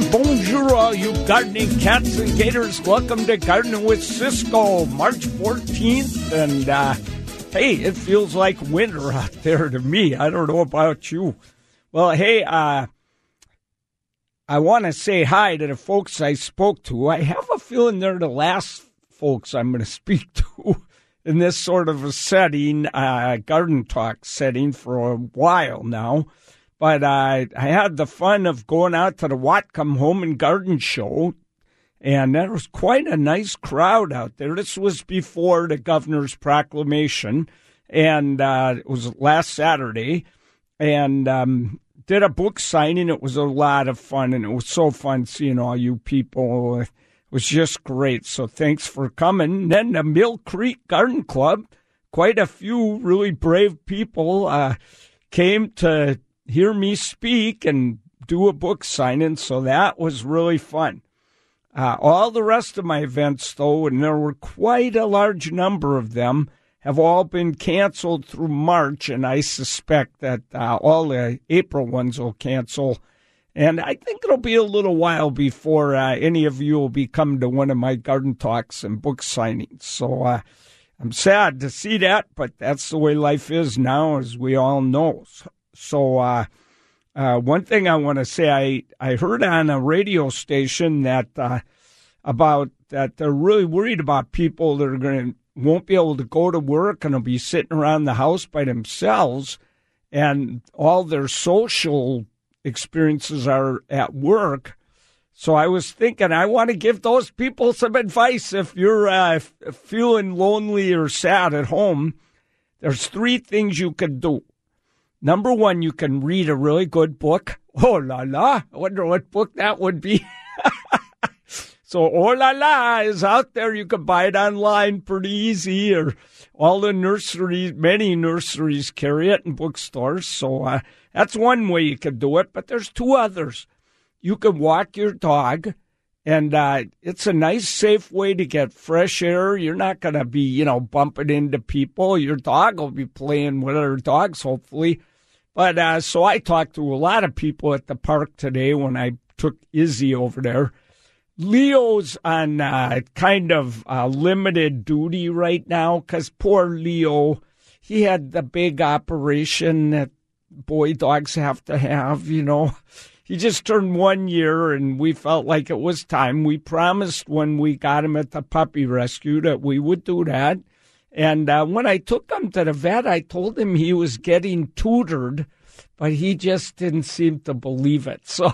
And bonjour, all you gardening cats and gators. Welcome to Gardening with Ciscoe, March 14th. And uh, hey, it feels like winter out there to me. I don't know about you. Well, hey, uh, I want to say hi to the folks I spoke to. I have a feeling they're the last folks I'm going to speak to in this sort of a setting, uh, garden talk setting for a while now. But uh, I had the fun of going out to the Whatcom Home and Garden Show, and there was quite a nice crowd out there. This was before the governor's proclamation, and uh, it was last Saturday, and um, did a book signing. It was a lot of fun, and it was so fun seeing all you people. It was just great. So thanks for coming. Then the Mill Creek Garden Club, quite a few really brave people uh, came to hear me speak and do a book signing. So that was really fun. Uh, all the rest of my events, though, and there were quite a large number of them, have all been canceled through March, and I suspect that uh, all the April ones will cancel. And I think it'll be a little while before uh, any of you will be coming to one of my garden talks and book signings. So uh, I'm sad to see that, but that's the way life is now, as we all know. So, uh, uh, one thing I want to say, I, I heard on a radio station that uh, about that they're really worried about people that are going to won't be able to go to work and will be sitting around the house by themselves, and all their social experiences are at work. So I was thinking, I want to give those people some advice. If you're uh, feeling lonely or sad at home, there's three things you can do. Number one, you can read a really good book. Oh la la! I wonder what book that would be. so oh la la is out there. You can buy it online pretty easy, or all the nurseries, many nurseries carry it in bookstores. So uh, that's one way you can do it. But there's two others. You can walk your dog. And uh, it's a nice, safe way to get fresh air. You're not going to be, you know, bumping into people. Your dog will be playing with other dogs, hopefully. But uh, so I talked to a lot of people at the park today when I took Izzy over there. Leo's on uh, kind of uh, limited duty right now because poor Leo, he had the big operation that boy dogs have to have, you know. He just turned one year and we felt like it was time. We promised when we got him at the puppy rescue that we would do that. And uh, when I took him to the vet, I told him he was getting tutored, but he just didn't seem to believe it. So,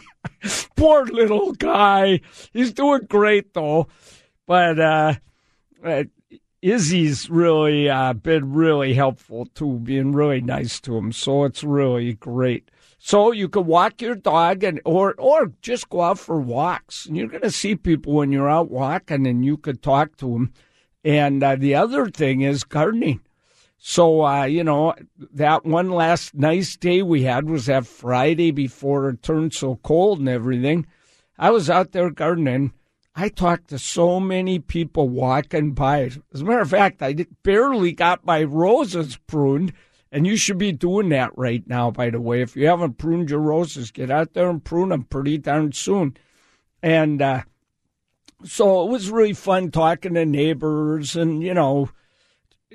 poor little guy. He's doing great, though. But uh, uh, Izzy's really uh, been really helpful, too, being really nice to him. So, it's really great. So you can walk your dog and or or just go out for walks. And you're going to see people when you're out walking, and you could talk to them and uh, the other thing is gardening. So, uh, you know, that one last nice day we had was that Friday before it turned so cold and everything. I was out there gardening. I talked to so many people walking by. As a matter of fact, I barely got my roses pruned. And you should be doing that right now, by the way. If you haven't pruned your roses, get out there and prune them pretty darn soon. And uh, so it was really fun talking to neighbors and you know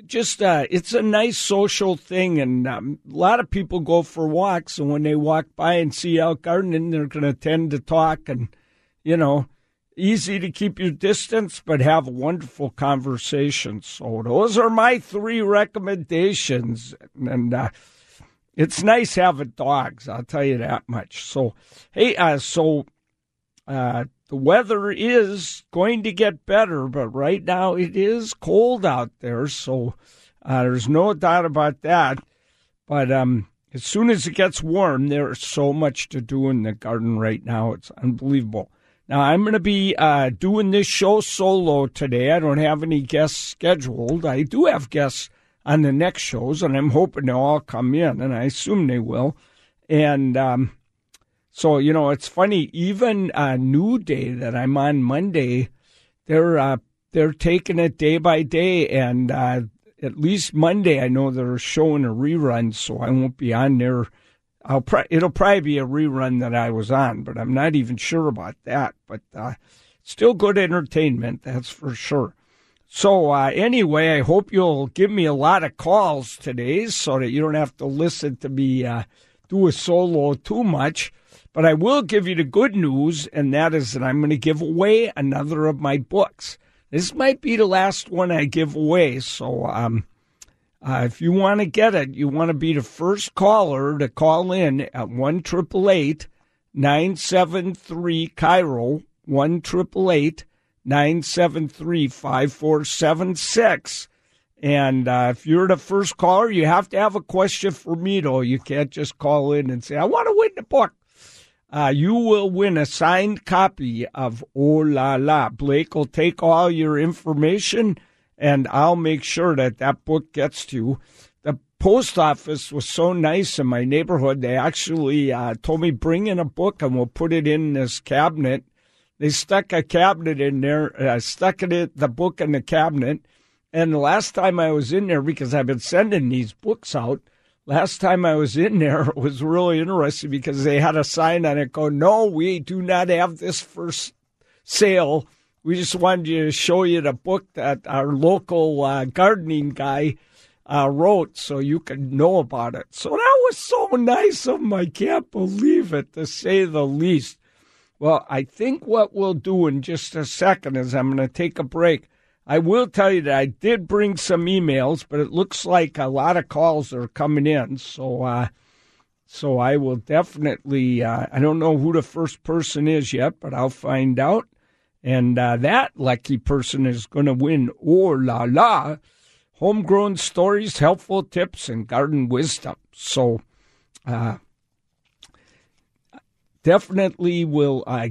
just uh, it's a nice social thing and um, a lot of people go for walks and when they walk by and see out gardening they're going to tend to talk and you know easy to keep your distance but have wonderful conversations so those are my three recommendations and uh, it's nice having dogs i'll tell you that much. So hey uh, so uh, the weather is going to get better, but right now it is cold out there, so uh, there's no doubt about that. But um, as soon as it gets warm, there's so much to do in the garden right now. It's unbelievable. Now, I'm going to be uh, doing this show solo today. I don't have any guests scheduled. I do have guests on the next shows, and I'm hoping they'll all come in, and I assume they will. And um, so you know, it's funny. Even uh, New Day that I'm on Monday, they're uh, they're taking it day by day, and uh, at least Monday I know they're showing a rerun, so I won't be on there I'll it'll probably be a rerun that I was on, but I'm not even sure about that. But uh, still good entertainment, that's for sure. So uh, anyway, I hope you'll give me a lot of calls today, so that you don't have to listen to me uh, do a solo too much. But I will give you the good news, and that is that I'm going to give away another of my books. This might be the last one I give away, so um, uh, if you want to get it, you want to be the first caller to call in at one triple eight nine seven three KIRO one triple eight 973 5476. And uh, if you're the first caller, you have to have a question for me, though. You can't just call in and say, I want to win the book. Uh, you will win a signed copy of Oh La La. Blake will take all your information, and I'll make sure that that book gets to you. The post office was so nice in my neighborhood. They actually uh, told me, bring in a book and we'll put it in this cabinet they stuck a cabinet in there, uh, stuck it, the book in the cabinet. And the last time I was in there, because I've been sending these books out, last time I was in there it was really interesting because they had a sign on it go, no, we do not have this for sale. We just wanted to show you the book that our local uh, gardening guy uh, wrote so you could know about it. So that was so nice of him. I can't believe it, to say the least. Well, I think what we'll do in just a second is I'm going to take a break. I will tell you that I did bring some emails, but it looks like a lot of calls are coming in. So, uh, so I will definitely. Uh, I don't know who the first person is yet, but I'll find out. And uh, that lucky person is going to win. Oh la la! Homegrown stories, helpful tips, and garden wisdom. So, uh, definitely will uh,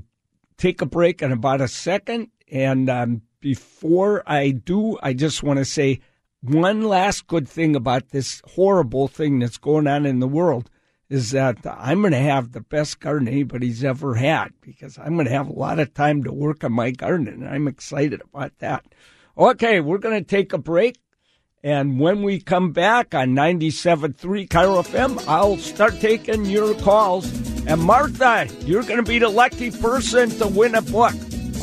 take a break in about a second. And um, before I do, I just want to say one last good thing about this horrible thing that's going on in the world is that I'm going to have the best garden anybody's ever had because I'm going to have a lot of time to work on my garden, and I'm excited about that. Okay, we're going to take a break. And when we come back on 97.3 KIRO FM, I'll start taking your calls. And Martha, you're going to be the lucky person to win a book.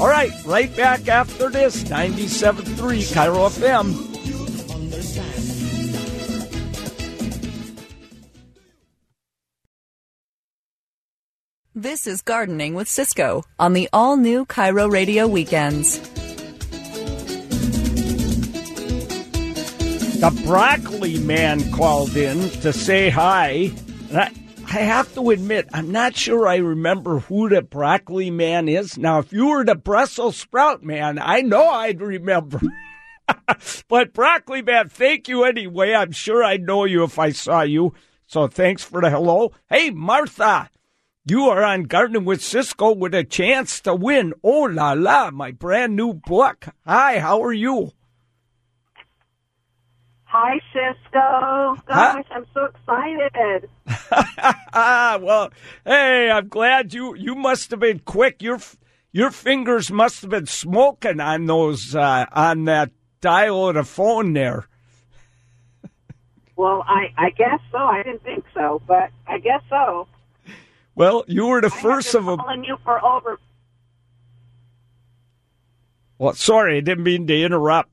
All right, right back after this 97.3 KIRO FM. This is Gardening with Ciscoe on the all new KIRO Radio Weekends. The broccoli man called in to say hi. I have to admit, I'm not sure I remember who the broccoli man is. Now, if you were the Brussels sprout man, I know I'd remember. but broccoli man, thank you anyway. I'm sure I'd know you if I saw you. So thanks for the hello. Hey, Martha, you are on Gardening with Ciscoe with a chance to win. Oh la la, my brand new book. Hi, how are you? Hi, Ciscoe. Gosh, I'm so excited. well, hey, I'm glad you you must have been quick. Your your fingers must have been smoking on those uh, on that dial of the phone there. Well, I I guess so. I didn't think so, but I guess so. Well, you were the I first of been them. calling you for over. Well, sorry, I didn't mean to interrupt.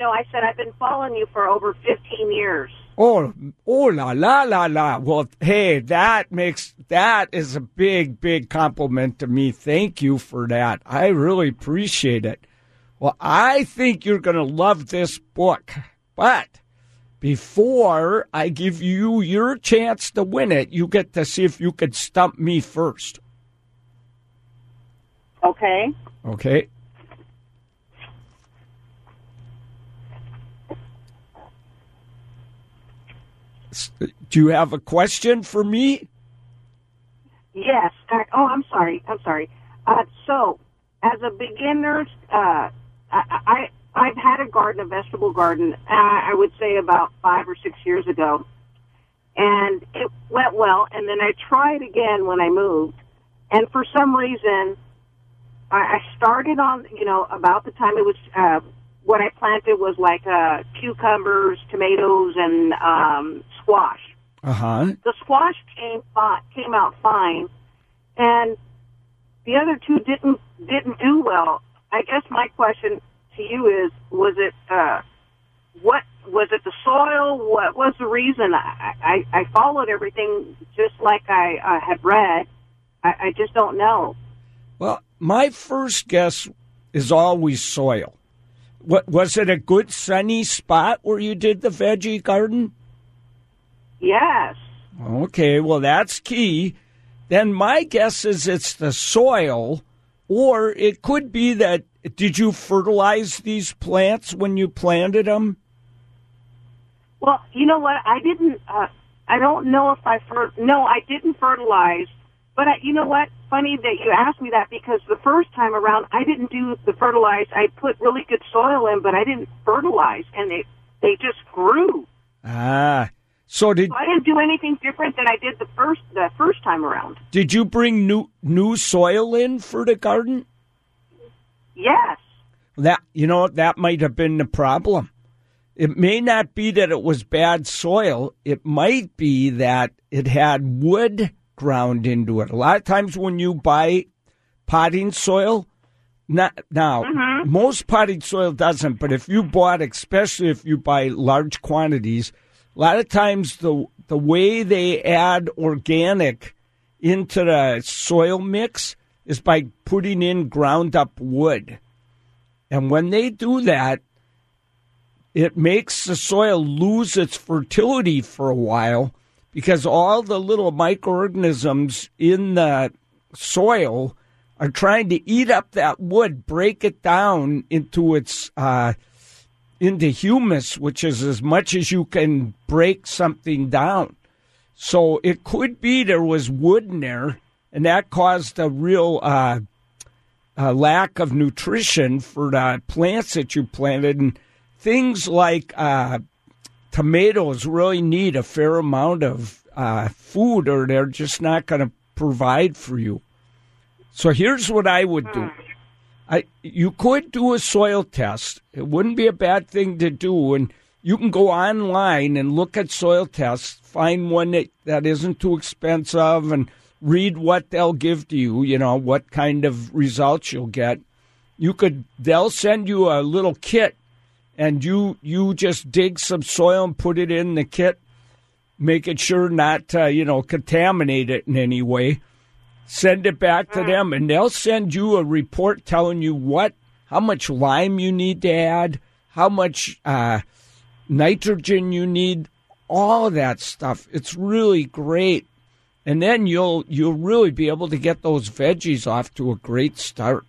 No, I said I've been following you for over 15 years. Oh, oh la la la la. Well, hey, that makes that is a big, big compliment to me. Thank you for that. I really appreciate it. Well, I think you're going to love this book, but before I give you your chance to win it, you get to see if you could stump me first. Okay. Okay. Do you have a question for me? Yes. Oh, I'm sorry. I'm sorry. Uh, so, as a beginner, uh, I, I I've had a garden, a vegetable garden. Uh, I would say about five or six years ago, and it went well. And then I tried again when I moved, and for some reason, I, I started on you know about the time it was. Uh, what I planted was like uh, cucumbers, tomatoes, and um, squash. Uh huh. The squash came fi- came out fine, and the other two didn't didn't do well. I guess my question to you is: Was it uh, what was it the soil? What was the reason? I I, I followed everything just like I uh, had read. I, I just don't know. Well, my first guess is always soil. What was it a good sunny spot where you did the veggie garden? Yes. Okay, well that's key. Then my guess is it's the soil, or it could be that did you fertilize these plants when you planted them? Well, you know what? I didn't. Uh, I don't know if I fer- no, I didn't fertilize. But I, you know what? Funny that you asked me that because the first time around I didn't do the fertilize. I put really good soil in, but I didn't fertilize, and they they just grew. Ah, so did So I didn't do anything different than I did the first the first time around. did you bring new new soil in for the garden? Yes. That you know that might have been the problem. It may not be that it was bad soil. It might be that it had wood ground into it. A lot of times when you buy potting soil, not now mm-hmm. most potting soil doesn't, but if you bought, especially if you buy large quantities, a lot of times the the way they add organic into the soil mix is by putting in ground up wood. And when they do that, it makes the soil lose its fertility for a while because all the little microorganisms in the soil are trying to eat up that wood, break it down into its uh, into humus, which is as much as you can break something down. So it could be there was wood in there, and that caused a real uh, uh, lack of nutrition for the plants that you planted. And things like uh, tomatoes really need a fair amount of uh, food, or they're just not going to provide for you. So here's what I would do. I you could do a soil test. It wouldn't be a bad thing to do, and you can go online and look at soil tests. Find one that, that isn't too expensive, and read what they'll give to you. You know what kind of results you'll get. You could they'll send you a little kit, and you you just dig some soil and put it in the kit, making sure not to you know contaminate it in any way. Send it back to them and they'll send you a report telling you what how much lime you need to add how much uh, nitrogen you need all of that stuff. It's really great. And then you'll you'll really be able to get those veggies off to a great start.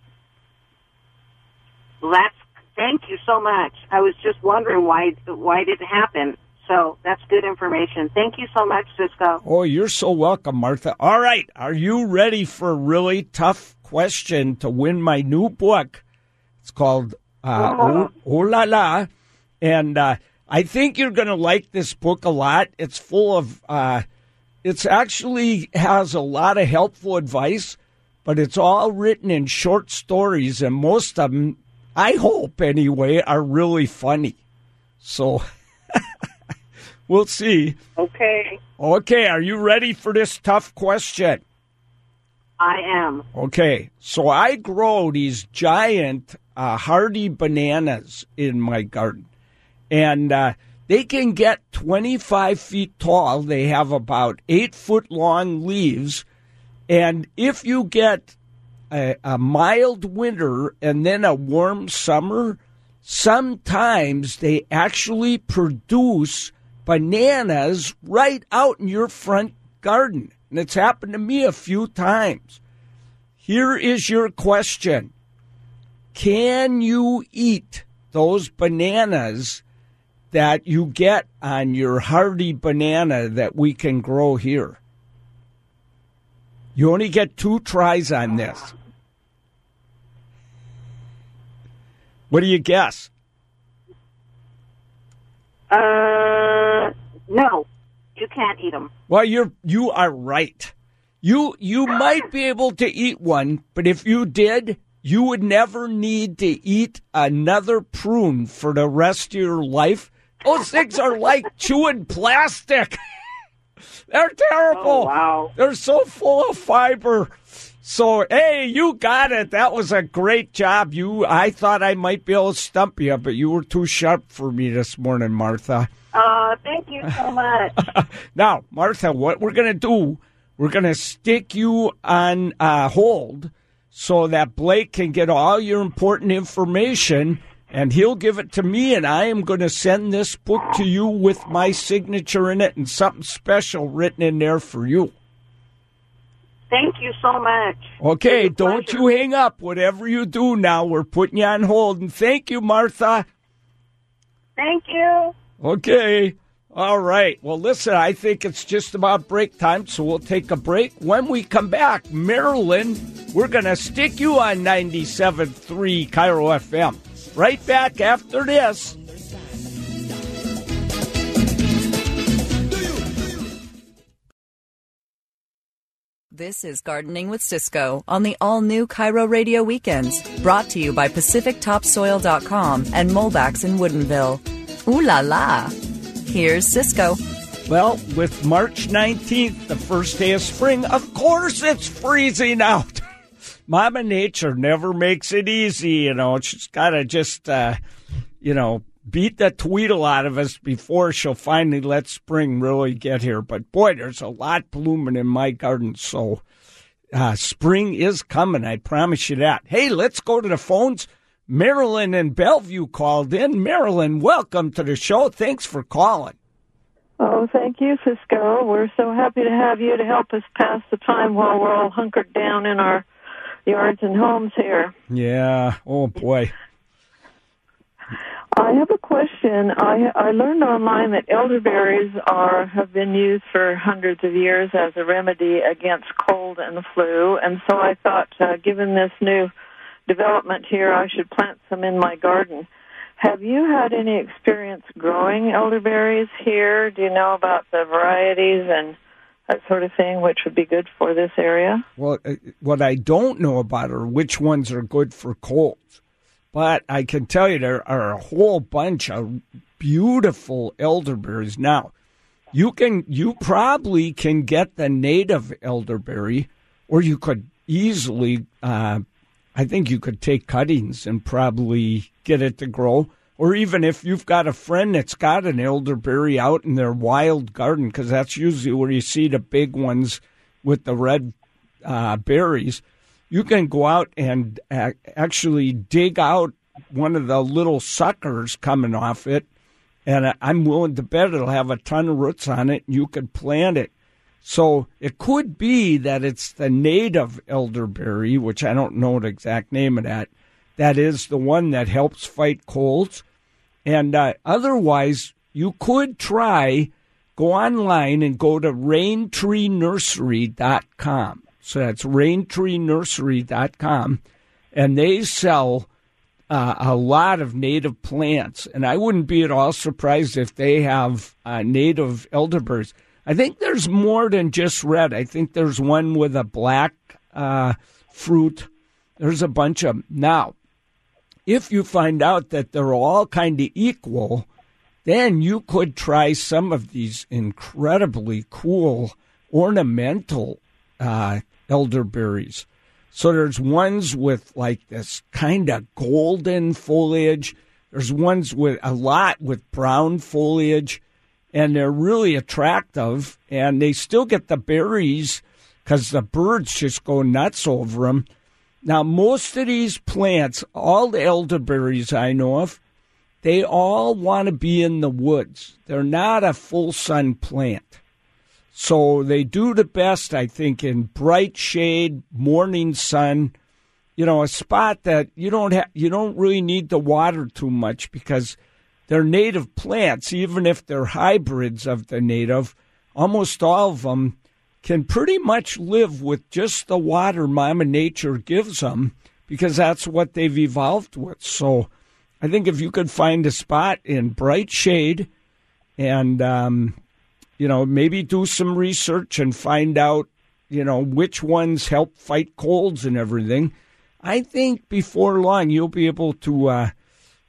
Well, that's thank you so much. I was just wondering why why it didn't happen. So that's good information. Thank you so much, Ciscoe. oh you're so welcome martha all right are you ready for a really tough question to win my new book it's called uh, oh, oh la la and uh, I think you're going to like this book a lot. It's full of, uh, it's actually has a lot of helpful advice, but it's all written in short stories, and most of them, I hope anyway, are really funny. So we'll see. Okay. Okay, are you ready for this tough question? I am. Okay, so I grow these giant uh, hardy bananas in my garden, and uh, they can get 25 feet tall. They have about eight foot long leaves, and if you get a, a mild winter and then a warm summer, sometimes they actually produce bananas right out in your front garden. And it's happened to me a few times. Here is your question Can you eat those bananas that you get on your hardy banana that we can grow here? You only get two tries on this. What do you guess? Uh, no, you can't eat them. Well, you're you are right. You you might be able to eat one, but if you did, you would never need to eat another prune for the rest of your life. Those things are like chewing plastic. They're terrible. Oh, wow. They're so full of fiber. So, hey, you got it. That was a great job. You, I thought I might be able to stump you, but you were too sharp for me this morning, Martha. Uh, thank you so much. Now, Martha, what we're going to do, we're going to stick you on uh, hold so that Blake can get all your important information and he'll give it to me, and I am going to send this book to you with my signature in it and something special written in there for you. Thank you so much. Okay, don't pleasure. you hang up. Whatever you do now, we're putting you on hold. And thank you, Martha. Thank you. Okay. All right. Well, listen, I think it's just about break time, so we'll take a break. When we come back, Marilyn, we're going to stick you on 97.3 KIRO FM. Right back after this. This is Gardening with Ciscoe on the all new KIRO Radio Weekends, brought to you by PacificTopsoil.com and Molbak's in Woodinville. Ooh la la! Here's Ciscoe. Well, with March 19th, the first day of spring, of course it's freezing out. Mama Nature never makes it easy, you know. She's got to just, uh, you know, beat the tweedle out of us before she'll finally let spring really get here. But boy, there's a lot blooming in my garden, so uh, spring is coming. I promise you that. Hey, let's go to the phones. Marilyn and Bellevue called in. Marilyn, welcome to the show. Thanks for calling. Oh, thank you, Ciscoe. We're so happy to have you to help us pass the time while we're all hunkered down in our yards and homes here. Yeah. Oh boy. I have a question. I I learned online that elderberries are have been used for hundreds of years as a remedy against cold and flu, and so I thought, uh, given this new development here, I should plant some in my garden. Have you had any experience growing elderberries here? Do you know about the varieties and that sort of thing, which would be good for this area? Well, uh, what I don't know about are which ones are good for colds. But I can tell you there are a whole bunch of beautiful elderberries. Now, you can you probably can get the native elderberry, or you could easily. Uh, I think you could take cuttings and probably get it to grow. Or even if you've got a friend that's got an elderberry out in their wild garden, because that's usually where you see the big ones with the red uh, berries, you can go out and uh, actually dig out one of the little suckers coming off it. And I'm willing to bet it'll have a ton of roots on it. and You could plant it. So it could be that it's the native elderberry, which I don't know the exact name of that. That is the one that helps fight colds. And uh, otherwise, you could try go online and go to raintreenursery.com. So that's raintreenursery.com. And they sell uh, a lot of native plants. And I wouldn't be at all surprised if they have uh, native elderberries. I think there's more than just red. I think there's one with a black uh, fruit. There's a bunch of 'em. Now, if you find out that they're all kind of equal, then you could try some of these incredibly cool ornamental uh, elderberries. So there's ones with like this kind of golden foliage. There's ones with a lot with brown foliage, and they're really attractive. And they still get the berries because the birds just go nuts over them. Now, most of these plants, all the elderberries I know of, they all want to be in the woods. They're not a full sun plant. So they do the best, I think, in bright shade, morning sun. You know, a spot that you don't have, you don't really need to water too much because they're native plants, even if they're hybrids of the native. Almost all of them can pretty much live with just the water Mama Nature gives them because that's what they've evolved with. So I think if you could find a spot in bright shade and, um, you know, maybe do some research and find out, you know, which ones help fight colds and everything, I think before long you'll be able to, uh,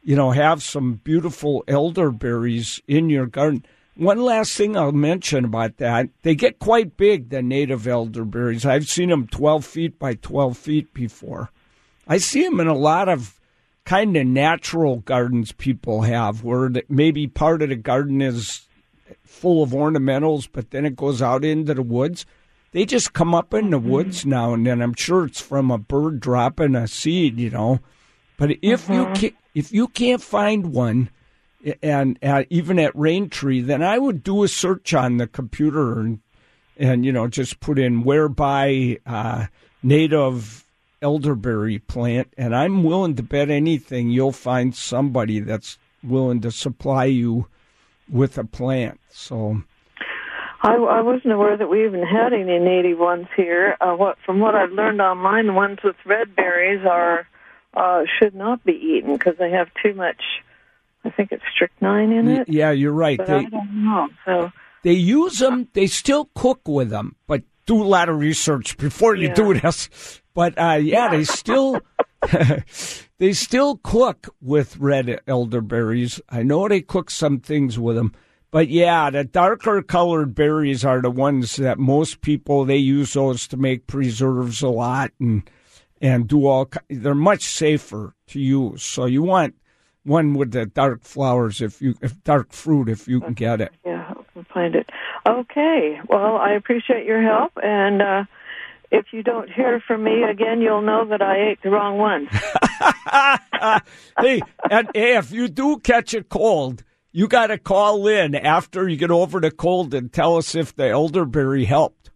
you know, have some beautiful elderberries in your garden. one last thing I'll mention about that. They get quite big, the native elderberries. I've seen them 12 feet by 12 feet before. I see them in a lot of kind of natural gardens people have where maybe part of the garden is full of ornamentals, but then it goes out into the woods. They just come up in the mm-hmm. woods now and then. I'm sure it's from a bird dropping a seed, you know. But if mm-hmm. you can, if you can't find one, and uh, even at Rain Tree, then I would do a search on the computer and and you know just put in whereby uh, native elderberry plant, and I'm willing to bet anything you'll find somebody that's willing to supply you with a plant. So. I, I wasn't aware that we even had any native ones here. Uh, what from what I've learned online, the ones with red berries are uh, should not be eaten because they have too much I think it's strychnine in it. Yeah, you're right. But they, I don't know. So they use them. They still cook with them, but do a lot of research before you yeah. do this. But uh, yeah, they still they still cook with red elderberries. I know they cook some things with them. But yeah, the darker colored berries are the ones that most people they use those to make preserves a lot and and do all. They're much safer to use. So you want one with the dark flowers if you if dark fruit if you can get it. Yeah, I can find it. Okay. Well, I appreciate your help and uh if you don't hear from me again, you'll know that I ate the wrong one. hey, and hey, if you do catch a cold, you got to call in after you get over the cold and tell us if the elderberry helped.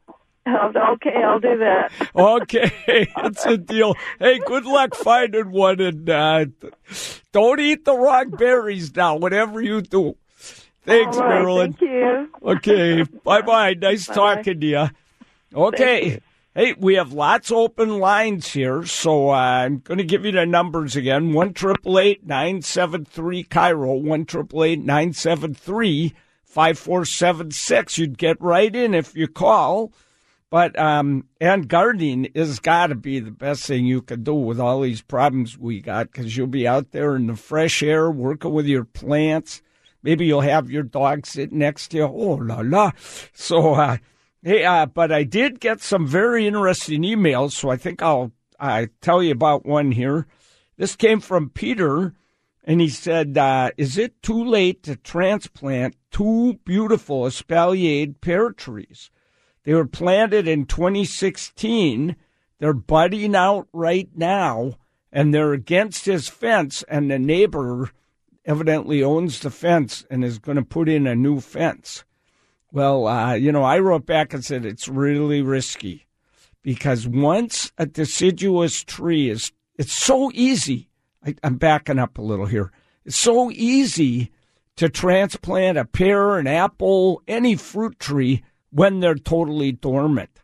Okay, I'll do that. okay, it's a deal. Hey, good luck finding one, and uh, don't eat the wrong berries now. Whatever you do. Thanks, right, Marilyn. Thank you. Okay, bye bye. Nice Bye-bye. talking to you. Okay. Hey, we have lots of open lines here, so uh, I'm going to give you the numbers again. One triple eight nine seven three KIRO. One triple eight nine seven three five four seven six. You'd get right in if you call. But um, and gardening is got to be the best thing you could do with all these problems we got because you'll be out there in the fresh air working with your plants. Maybe you'll have your dog sit next to you. Oh la la! So uh, hey, uh, but I did get some very interesting emails, so I think I'll I tell you about one here. This came from Peter, and he said, uh, "Is it too late to transplant two beautiful espaliered pear trees?" They were planted in 2016. They're budding out right now, and they're against his fence, and the neighbor evidently owns the fence and is going to put in a new fence. Well, uh, you know, I wrote back and said it's really risky because once a deciduous tree is, it's so easy. I, I'm backing up a little here. It's so easy to transplant a pear, an apple, any fruit tree when they're totally dormant.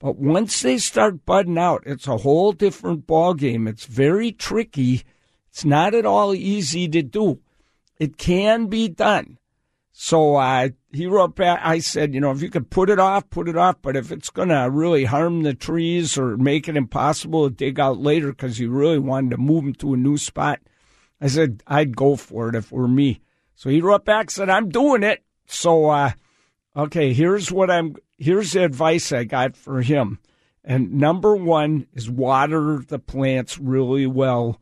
But once they start budding out, it's a whole different ballgame. It's very tricky. It's not at all easy to do. It can be done. So uh, he wrote back. I said, you know, if you could put it off, put it off. But if it's going to really harm the trees or make it impossible to dig out later because he really wanted to move them to a new spot, I said I'd go for it if it were me. So he wrote back, said I'm doing it. So uh, Okay, here's what I'm here's the advice I got for him. And number one is water the plants really well,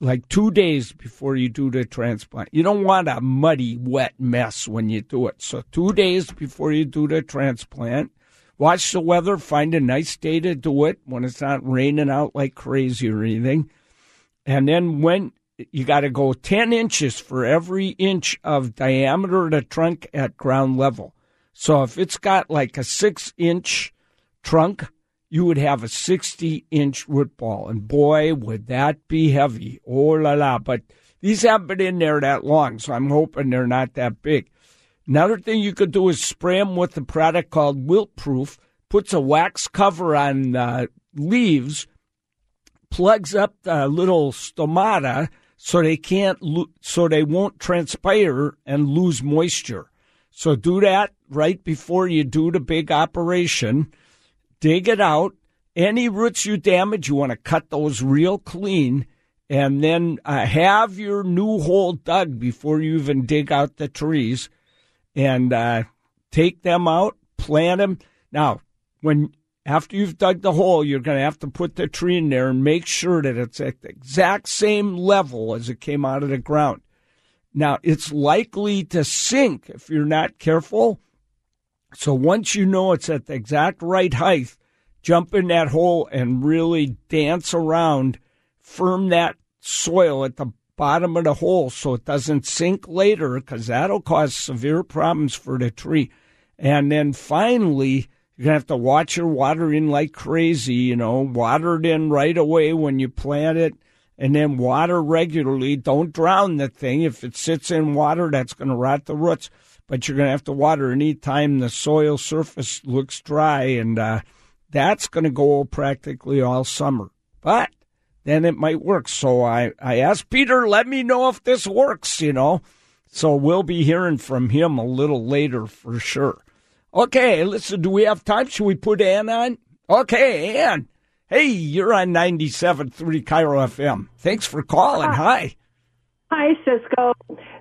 like two days before you do the transplant. You don't want a muddy, wet mess when you do it. So two days before you do the transplant, watch the weather, find a nice day to do it when it's not raining out like crazy or anything. And then when you got to go 10 inches for every inch of diameter of the trunk at ground level. So if it's got like a six inch trunk, you would have a 60 inch root ball. And boy, would that be heavy. Oh la la. But these haven't been in there that long, so I'm hoping they're not that big. Another thing you could do is spray them with a product called Wilt Proof, puts a wax cover on the leaves, plugs up the little stomata so they can't, lo- so they won't transpire and lose moisture. So do that right before you do the big operation. Dig it out. Any roots you damage, you want to cut those real clean. And then uh, have your new hole dug before you even dig out the trees. and uh, take them out, plant them. Now, when after you've dug the hole, you're going to have to put the tree in there and make sure that it's at the exact same level as it came out of the ground. Now, it's likely to sink if you're not careful. So once you know it's at the exact right height, jump in that hole and really dance around, firm that soil at the bottom of the hole so it doesn't sink later because that'll cause severe problems for the tree. And then finally, you're going to have to watch your watering like crazy, you know, water it in right away when you plant it and then water regularly. Don't drown the thing. If it sits in water, that's going to rot the roots. But you're going to have to water anytime the soil surface looks dry, and uh, that's going to go practically all summer. But then it might work. So I, I asked Peter, let me know if this works, you know. So we'll be hearing from him a little later for sure. Okay, listen, do we have time? Should we put Ann on? Okay, Ann. Hey, you're on 97.3 KIRO FM. Thanks for calling. Hi. Hi, Ciscoe.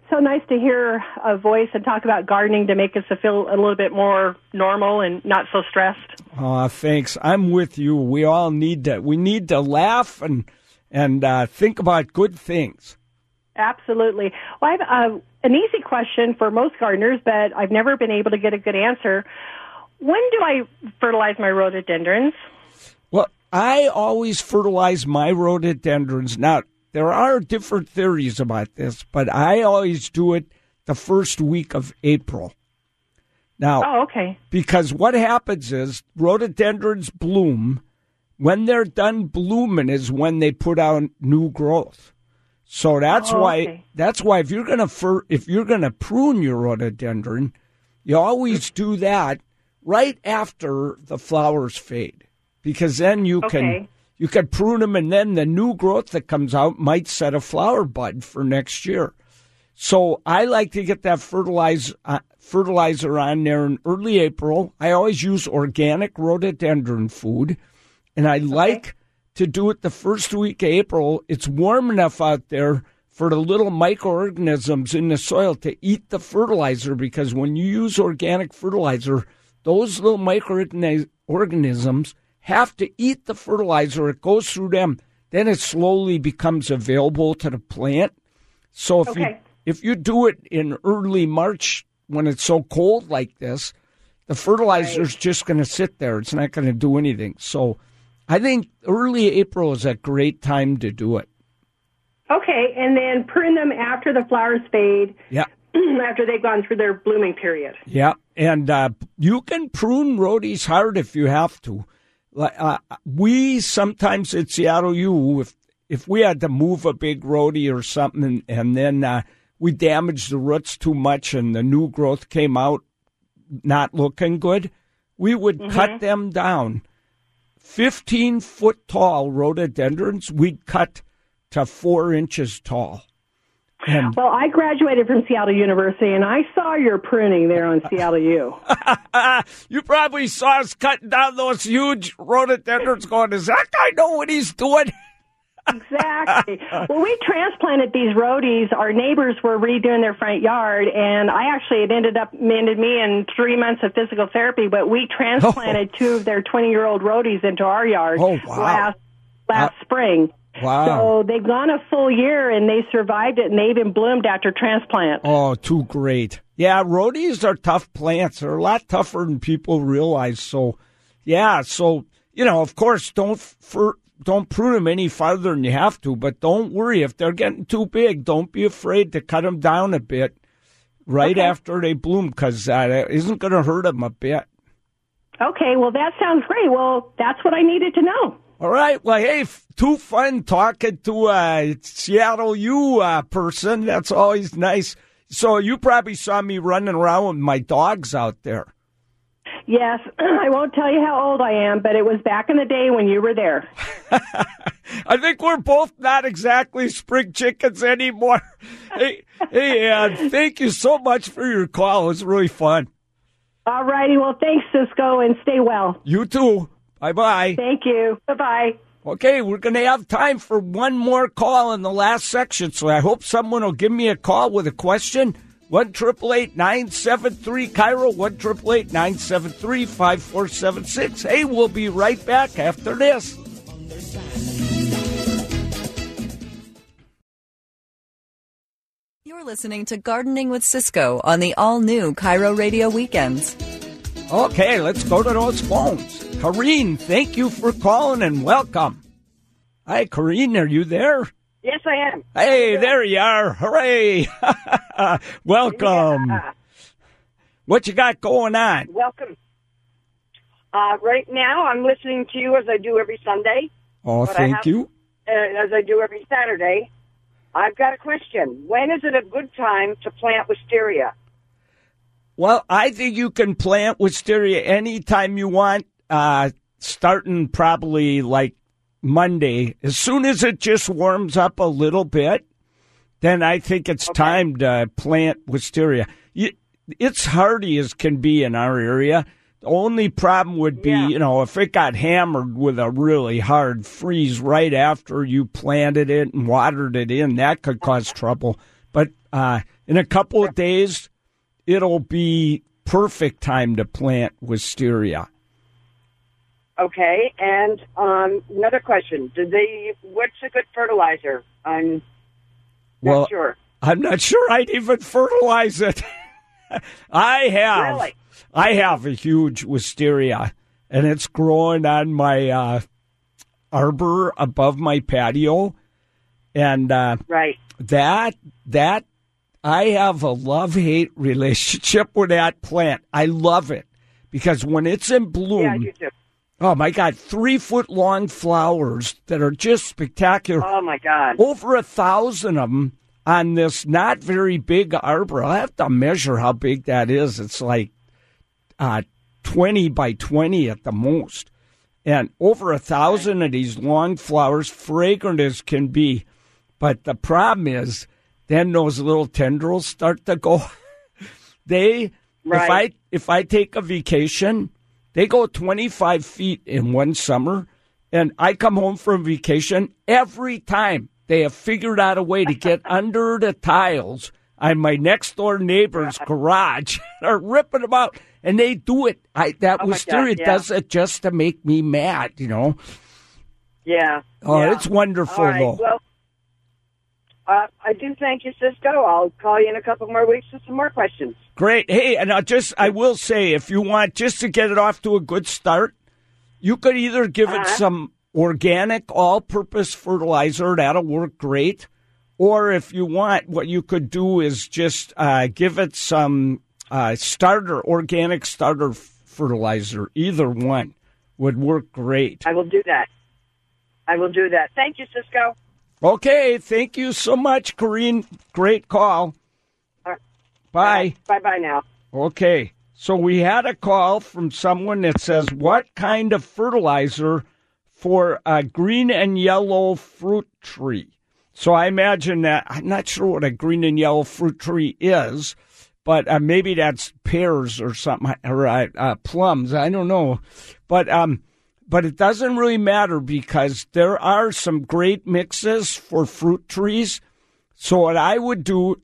So nice to hear a voice and talk about gardening to make us feel a little bit more normal and not so stressed. Oh, thanks. I'm with you. We all need to. We need to laugh and and uh, think about good things. Absolutely. Well, I have uh, an easy question for most gardeners, but I've never been able to get a good answer. When do I fertilize my rhododendrons? Well, I always fertilize my rhododendrons. Now, there are different theories about this, but I always do it the first week of April. Now, oh, okay. Because what happens is rhododendrons bloom. When they're done blooming is when they put out new growth. So that's oh, why okay. that's why if you're gonna fir- if you're gonna prune your rhododendron, you always do that right after the flowers fade, because then you can Okay. You could prune them, and then the new growth that comes out might set a flower bud for next year. So I like to get that fertilize, uh, fertilizer on there in early April. I always use organic rhododendron food, and I like to do it the first week of April. It's warm enough out there for the little microorganisms in the soil to eat the fertilizer because when you use organic fertilizer, those little microorganisms have to eat the fertilizer. It goes through them. Then it slowly becomes available to the plant. So if you if you do it in early March when it's so cold like this, the fertilizer's just going to sit there. It's not going to do anything. So I think early April is a great time to do it. Okay, and then prune them after the flowers fade, Yeah. after they've gone through their blooming period. Yeah, and uh, you can prune roadies hard if you have to. Like uh, we sometimes at Seattle U, if if we had to move a big roadie or something, and, and then uh, we damaged the roots too much, and the new growth came out not looking good, we would cut them down. Fifteen foot tall rhododendrons, we'd cut to four inches tall. Well, I graduated from Seattle University, and I saw your pruning there on Seattle U. you probably saw us cutting down those huge rhododendrons going, does that guy know what he's doing? Exactly. well, we transplanted these roadies. Our neighbors were redoing their front yard, and I actually it ended up ended me in three months of physical therapy. But we transplanted oh. two of their twenty year old roadies into our yard Oh, wow. last last uh, spring. Wow. So they've gone a full year and they survived it, and they even bloomed after transplant. Oh, too great. Yeah, rhodies are tough plants. They're a lot tougher than people realize. So, yeah, so, you know, of course, don't for, don't prune them any farther than you have to, but don't worry if they're getting too big. Don't be afraid to cut them down a bit right after they bloom because that isn't going to hurt them a bit. Okay, well that sounds great. Well, that's what I needed to know. All right. Well, hey, f- too fun talking to a Seattle U uh, person. That's always nice. So you probably saw me running around with my dogs out there. Yes, I won't tell you how old I am, but it was back in the day when you were there. I think we're both not exactly spring chickens anymore. hey, hey, Ann, thank you so much for your call. It was really fun. All righty. Well, thanks, Ciscoe, and stay well. You too. Bye bye. Thank you. Bye bye. Okay, we're going to have time for one more call in the last section, so I hope someone will give me a call with a question. One triple eight nine seven three KIRO. One triple eight nine seven three five four seven six. Hey, we'll be right back after this. You're listening to Gardening with Ciscoe on the all new KIRO Radio Weekends. Okay, let's go to those phones. Corrine, thank you for calling and welcome. Hi, Corine, are you there? Yes, I am. Hey, there you are. Hooray. welcome. Yeah. What you got going on? Welcome. Uh, right now, I'm listening to you as I do every Sunday, Oh, But thank have- you. uh, as I do every Saturday. I've got a question. When is it a good time to plant wisteria? Well, I think you can plant wisteria anytime you want, uh, starting probably like Monday. As soon as it just warms up a little bit, then I think it's time to plant wisteria. You, it's hardy as can be in our area. The only problem would be, Yeah. you know, if it got hammered with a really hard freeze right after you planted it and watered it in, that could cause trouble. But uh, in a couple of days, it'll be perfect time to plant wisteria. Okay, and um, another question: Do they? What's a good fertilizer? I'm not Well, sure. I'm not sure I'd even fertilize it. I have, Really? I have a huge wisteria, and it's growing on my uh, arbor above my patio, and uh, Right. that that I have a love hate relationship with that plant. I love it because when it's in bloom, Yeah, I do too. Oh my god, three foot long flowers that are just spectacular. Oh my God. over a thousand of them on this not very big arbor. I have to measure how big that is. It's like uh, 20 by 20 at the most. And over a thousand of these long flowers, fragrant as can be. But the problem is, then those little tendrils start to go. they, if I if I take a vacation, they go 25 feet in one summer, and I come home from vacation every time they have figured out a way to get under the tiles on my next door neighbor's garage are ripping them out, and they do it. I that Oh wisteria God, yeah. does it just to make me mad, you know. Yeah. Oh, yeah. it's wonderful right. though. Well, uh, I do thank you, Ciscoe. I'll call you in a couple more weeks with some more questions. Great. Hey, and I just I will say if you want just to get it off to a good start, you could either give it Uh-huh. some organic all-purpose fertilizer, that'll work great. Or if you want, what you could do is just uh, give it some uh, starter, organic starter fertilizer. Either one would work great. I will do that. I will do that. Thank you, Ciscoe. Okay, thank you so much, Corrine. Great call. Bye. Bye bye now. Okay. So we had a call from someone that says, What kind of fertilizer for a green and yellow fruit tree? So I imagine that, I'm not sure what a green and yellow fruit tree is, but uh, maybe that's pears or something, or uh, uh, plums. I don't know. But, um, but it doesn't really matter because there are some great mixes for fruit trees. So what I would do,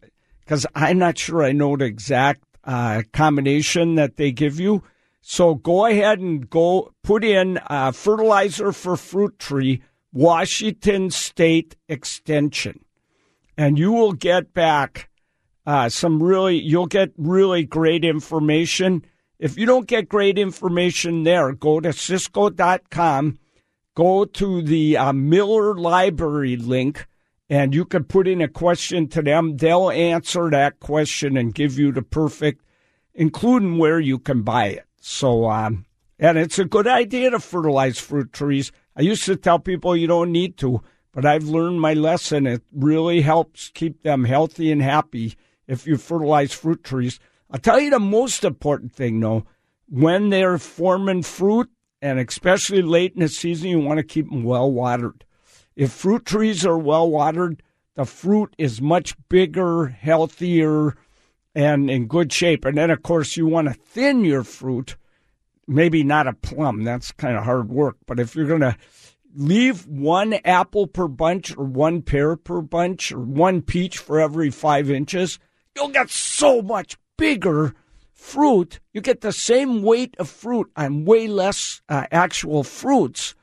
because I'm not sure I know the exact uh, combination that they give you. So go ahead and go put in uh, fertilizer for fruit tree, Washington State Extension, and you will get back uh, some really. You'll get really great information. If you don't get great information there, go to Ciscoe.com, go to the uh, Miller Library link and you can put in a question to them. They'll answer that question and give you the perfect, including where you can buy it. So, um, and it's a good idea to fertilize fruit trees. I used to tell people you don't need to, but I've learned my lesson. It really helps keep them healthy and happy if you fertilize fruit trees. I'll tell you the most important thing, though, when they're forming fruit, and especially late in the season, you want to keep them well watered. If fruit trees are well watered, the fruit is much bigger, healthier, and in good shape. And then, of course, you want to thin your fruit. Maybe not a plum, that's kind of hard work. But if you're going to leave one apple per bunch, or one pear per bunch, or one peach for every five inches, you'll get so much bigger fruit. You get the same weight of fruit on way less uh, actual fruits.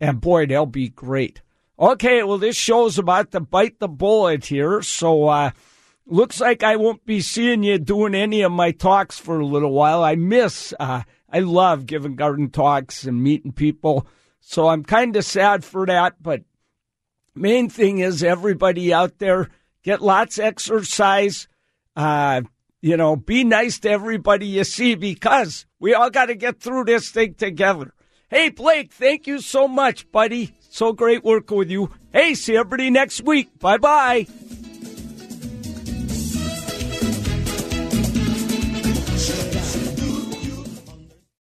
And boy, they'll be great. Okay, well, this show's about to bite the bullet here. So, uh, looks like I won't be seeing you doing any of my talks for a little while. I miss, uh, I love giving garden talks and meeting people. So I'm kind of sad for that. But main thing is everybody out there get lots of exercise. Uh, you know, be nice to everybody you see because we all got to get through this thing together. Hey, Blake, thank you so much, buddy. So great working with you. Hey, see everybody next week. Bye bye.